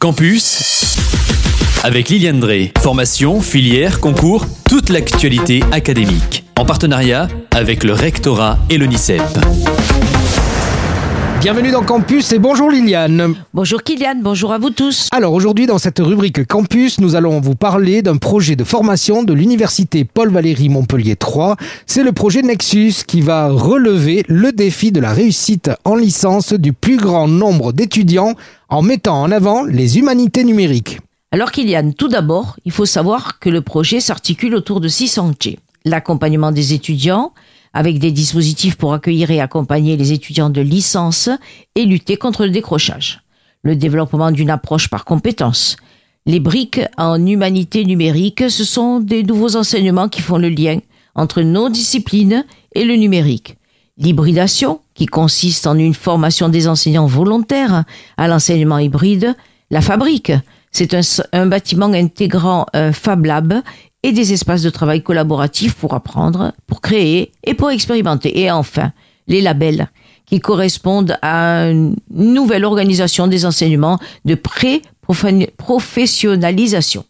Campus avec Liliane Drey. Formation, filière, concours, toute l'actualité académique. En partenariat avec le rectorat et l'ONICEP. Bienvenue dans Campus et bonjour Liliane. Bonjour Kylian, bonjour à vous tous. Alors aujourd'hui dans cette rubrique Campus, nous allons vous parler d'un projet de formation de l'université Paul Valéry Montpellier 3. C'est le projet Nexus qui va relever le défi de la réussite en licence du plus grand nombre d'étudiants en mettant en avant les humanités numériques. Alors Kylian, tout d'abord, il faut savoir que le projet s'articule autour de six sentiers. L'accompagnement des étudiants, avec des dispositifs pour accueillir et accompagner les étudiants de licence et lutter contre le décrochage. Le développement d'une approche par compétences. Les briques en humanité numérique, ce sont des nouveaux enseignements qui font le lien entre nos disciplines et le numérique. L'hybridation, qui consiste en une formation des enseignants volontaires à l'enseignement hybride. La fabrique, c'est un, bâtiment intégrant un Fab Lab et des espaces de travail collaboratifs pour apprendre, pour créer et pour expérimenter. Et enfin, les labels qui correspondent à une nouvelle organisation des enseignements de pré-professionnalisation.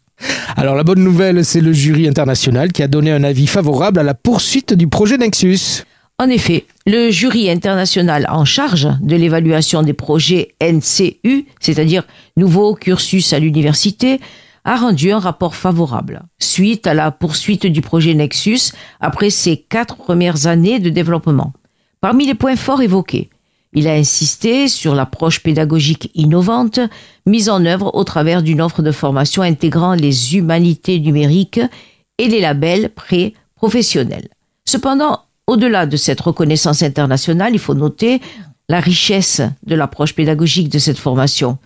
Alors la bonne nouvelle, c'est le jury international qui a donné un avis favorable à la poursuite du projet Nexus. En effet, le jury international en charge de l'évaluation des projets NCU, c'est-à-dire Nouveau Cursus à l'université, a rendu un rapport favorable suite à la poursuite du projet Nexus après ses quatre premières années de développement. Parmi les points forts évoqués, il a insisté sur l'approche pédagogique innovante mise en œuvre au travers d'une offre de formation intégrant les humanités numériques et les labels pré-professionnels. Cependant, au-delà de cette reconnaissance internationale, il faut noter la richesse de l'approche pédagogique de cette formation.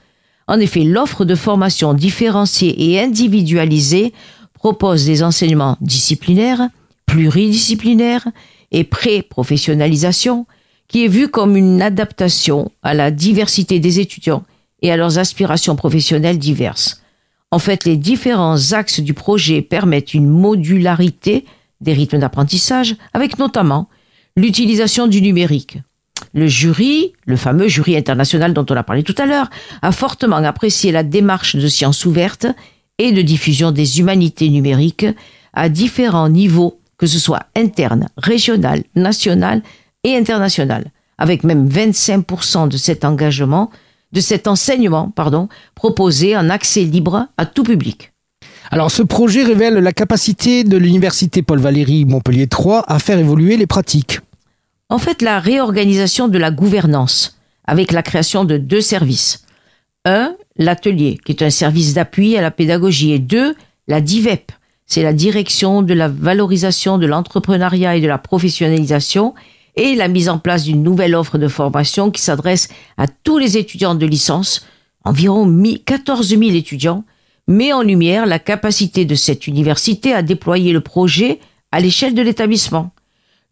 En effet, l'offre de formation différenciée et individualisée propose des enseignements disciplinaires, pluridisciplinaires et pré-professionnalisation, qui est vue comme une adaptation à la diversité des étudiants et à leurs aspirations professionnelles diverses. En fait, les différents axes du projet permettent une modularité des rythmes d'apprentissage, avec notamment l'utilisation du numérique, le jury, le fameux jury international dont on a parlé tout à l'heure, a fortement apprécié la démarche de sciences ouvertes et de diffusion des humanités numériques à différents niveaux, que ce soit interne, régional, national et international, avec même 25% de cet engagement, de cet enseignement, proposé en accès libre à tout public. Alors ce projet révèle la capacité de l'université Paul Valéry Montpellier 3 à faire évoluer les pratiques. En fait, la réorganisation de la gouvernance avec la création de deux services. Un, l'atelier, qui est un service d'appui à la pédagogie, et deux, la DIVEP, c'est la direction de la valorisation de l'entrepreneuriat et de la professionnalisation et la mise en place d'une nouvelle offre de formation qui s'adresse à tous les étudiants de licence, environ 14 000 étudiants, met en lumière la capacité de cette université à déployer le projet à l'échelle de l'établissement.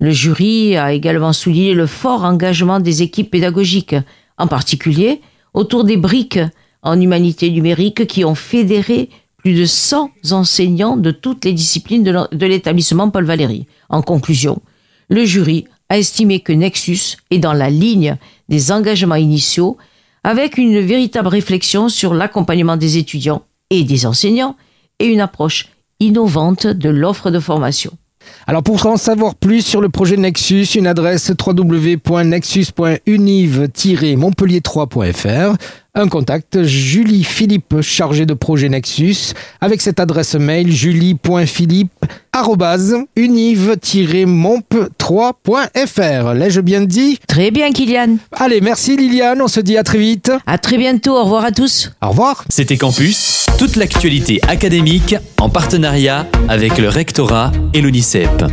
Le jury a également souligné le fort engagement des équipes pédagogiques, en particulier autour des briques en humanité numérique qui ont fédéré plus de 100 enseignants de toutes les disciplines de l'établissement Paul Valéry. En conclusion, le jury a estimé que Nexus est dans la ligne des engagements initiaux avec une véritable réflexion sur l'accompagnement des étudiants et des enseignants et une approche innovante de l'offre de formation. Alors pour en savoir plus sur le projet Nexus, une adresse www.nexus.univ-montpellier3.fr un contact, Julie Philippe, chargée de projet Nexus, avec cette adresse mail julie.philippe-univ-momp3.fr. L'ai-je bien dit? Très bien, Kylian. Allez, merci Liliane, on se dit à très vite. À très bientôt, au revoir à tous. Au revoir. C'était Campus, toute l'actualité académique en partenariat avec le rectorat et l'UNICEP.